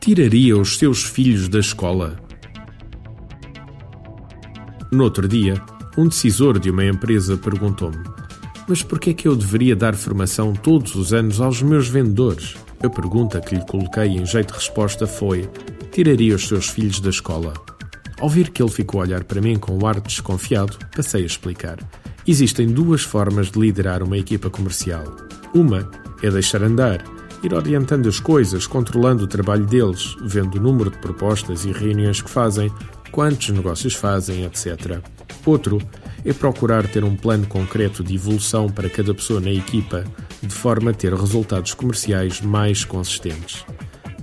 Tiraria os seus filhos da escola? No outro dia, um decisor de uma empresa perguntou-me: Mas por que é que eu deveria dar formação todos os anos aos meus vendedores? A pergunta que lhe coloquei em jeito de resposta foi: Tiraria os seus filhos da escola? Ao ver que ele ficou a olhar para mim com um ar desconfiado, passei a explicar. Existem duas formas de liderar uma equipa comercial. Uma é deixar andar, ir orientando as coisas, controlando o trabalho deles, vendo o número de propostas e reuniões que fazem, quantos negócios fazem, etc. Outro é procurar ter um plano concreto de evolução para cada pessoa na equipa, de forma a ter resultados comerciais mais consistentes.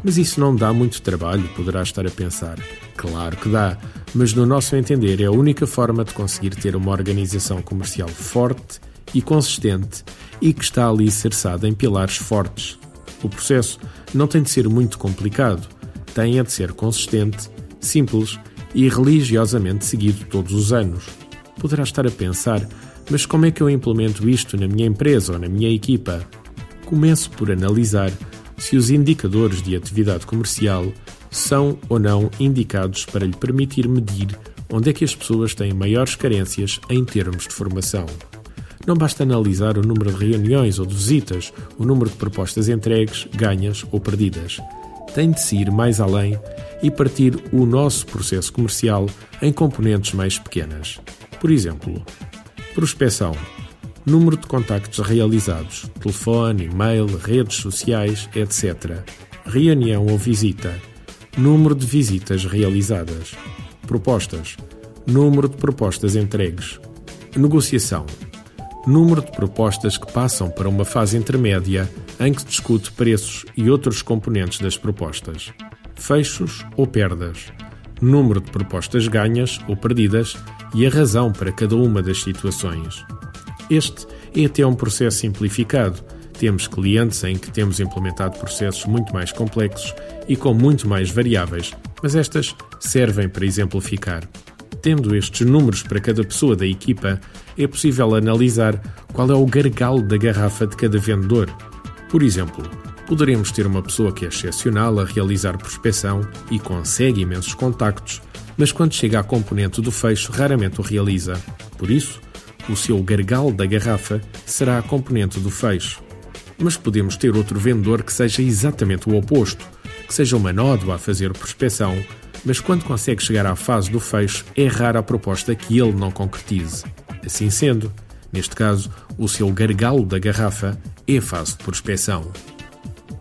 Mas isso não dá muito trabalho, poderá estar a pensar. Claro que dá, mas no nosso entender é a única forma de conseguir ter uma organização comercial forte e consistente e que está ali cerçada em pilares fortes. O processo não tem de ser muito complicado, tem de ser consistente, simples e religiosamente seguido todos os anos. Poderá estar a pensar, mas como é que eu implemento isto na minha empresa ou na minha equipa? Começo por analisar se os indicadores de atividade comercial são ou não indicados para lhe permitir medir onde é que as pessoas têm maiores carências em termos de formação. Não basta analisar o número de reuniões ou de visitas, o número de propostas entregues, ganhas ou perdidas. Tem de se ir mais além e partir o nosso processo comercial em componentes mais pequenas. Por exemplo, prospecção, número de contactos realizados, telefone, e-mail, redes sociais, etc. Reunião ou visita, número de visitas realizadas, propostas, número de propostas entregues, negociação, número de propostas que passam para uma fase intermédia em que se discute preços e outros componentes das propostas, fechos ou perdas, número de propostas ganhas ou perdidas e a razão para cada uma das situações. Este é até um processo simplificado temos clientes em que temos implementado processos muito mais complexos e com muito mais variáveis, mas estas servem para exemplificar. Tendo estes números para cada pessoa da equipa, é possível analisar qual é o gargalo da garrafa de cada vendedor. Por exemplo, poderemos ter uma pessoa que é excepcional a realizar prospecção e consegue imensos contactos, mas quando chega à componente do fecho, raramente o realiza. Por isso, o seu gargalo da garrafa será a componente do fecho mas podemos ter outro vendedor que seja exatamente o oposto, que seja uma nódoa a fazer prospecção, mas quando consegue chegar à fase do fecho, é rara a proposta que ele não concretize. Assim sendo, neste caso, o seu gargalo da garrafa é fase de prospecção.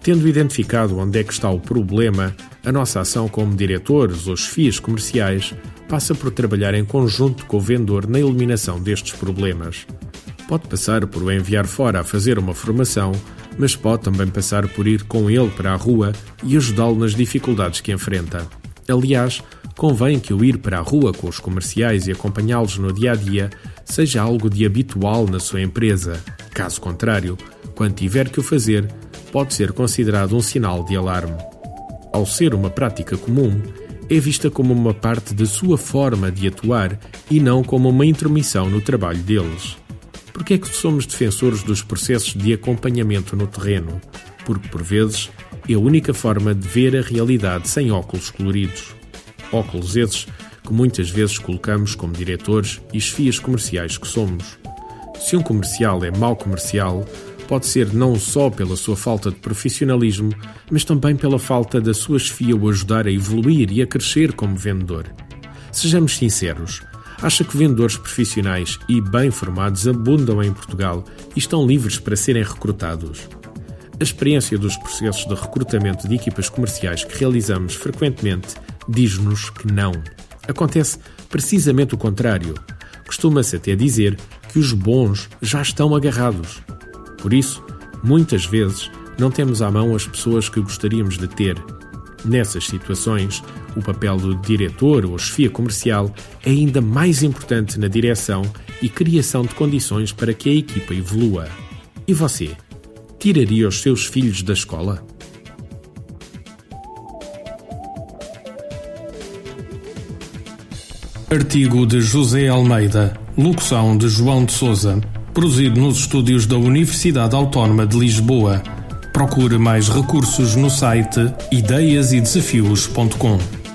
Tendo identificado onde é que está o problema, a nossa ação como diretores ou chefias comerciais passa por trabalhar em conjunto com o vendedor na eliminação destes problemas. Pode passar por o enviar fora a fazer uma formação, mas pode também passar por ir com ele para a rua e ajudá-lo nas dificuldades que enfrenta. Aliás, convém que o ir para a rua com os comerciais e acompanhá-los no dia a dia seja algo de habitual na sua empresa. Caso contrário, quando tiver que o fazer, pode ser considerado um sinal de alarme. Ao ser uma prática comum, é vista como uma parte da sua forma de atuar e não como uma intromissão no trabalho deles. Porque é que somos defensores dos processos de acompanhamento no terreno? Porque, por vezes, é a única forma de ver a realidade sem óculos coloridos. Óculos esses que muitas vezes colocamos como diretores e chefias comerciais que somos. Se um comercial é mau comercial, pode ser não só pela sua falta de profissionalismo, mas também pela falta da sua chefia o ajudar a evoluir e a crescer como vendedor. Sejamos sinceros, acha que vendedores profissionais e bem formados abundam em Portugal e estão livres para serem recrutados. A experiência dos processos de recrutamento de equipas comerciais que realizamos frequentemente diz-nos que não. Acontece precisamente o contrário. Costuma-se até dizer que os bons já estão agarrados. Por isso, muitas vezes, não temos à mão as pessoas que gostaríamos de ter Nessas situações, o papel do diretor ou chefia comercial é ainda mais importante na direção e criação de condições para que a equipa evolua. E você? Tiraria os seus filhos da escola? Artigo de José Almeida, locução de João de Souza, produzido nos estúdios da Universidade Autónoma de Lisboa Procure mais recursos no site ideiasedesafios.com.